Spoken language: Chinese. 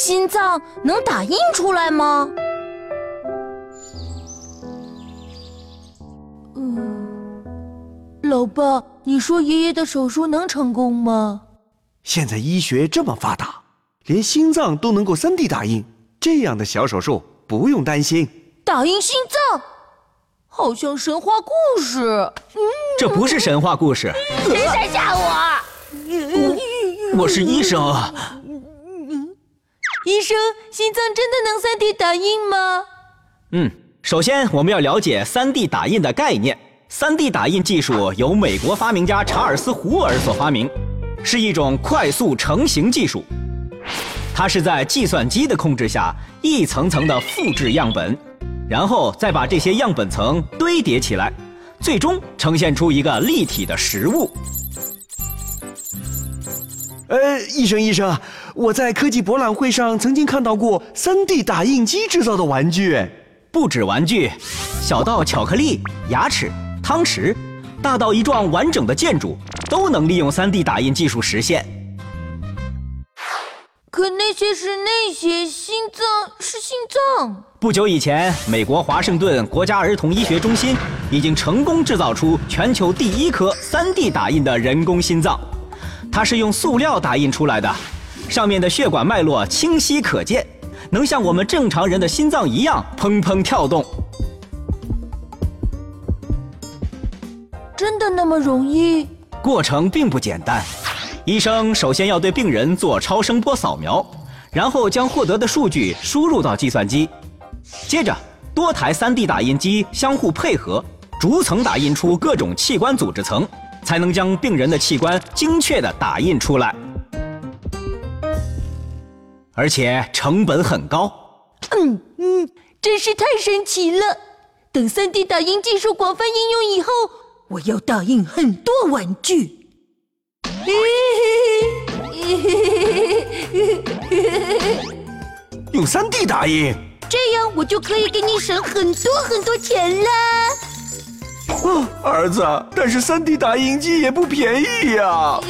心脏能打印出来吗？嗯，老爸，你说爷爷的手术能成功吗？现在医学这么发达，连心脏都能够 3D 打印，这样的小手术不用担心。打印心脏，好像神话故事。这不是神话故事。谁在吓我？我是医生。医生，心脏真的能 3D 打印吗？嗯，首先我们要了解 3D 打印的概念。3D 打印技术由美国发明家查尔斯·胡尔所发明，是一种快速成型技术。它是在计算机的控制下，一层层的复制样本，然后再把这些样本层堆叠起来，最终呈现出一个立体的实物。呃，医生医生，我在科技博览会上曾经看到过 3D 打印机制造的玩具，不止玩具，小到巧克力、牙齿、汤匙，大到一幢完整的建筑，都能利用 3D 打印技术实现。可那些是那些，心脏是心脏。不久以前，美国华盛顿国家儿童医学中心已经成功制造出全球第一颗 3D 打印的人工心脏。它是用塑料打印出来的，上面的血管脉络清晰可见，能像我们正常人的心脏一样砰砰跳动。真的那么容易？过程并不简单，医生首先要对病人做超声波扫描，然后将获得的数据输入到计算机，接着多台 3D 打印机相互配合，逐层打印出各种器官组织层。才能将病人的器官精确地打印出来，而且成本很高。嗯嗯，真是太神奇了！等 3D 打印技术广泛应用以后，我要打印很多玩具。用 3D 打印，这样我就可以给你省很多很多钱了。哦，儿子，但是 3D 打印机也不便宜呀。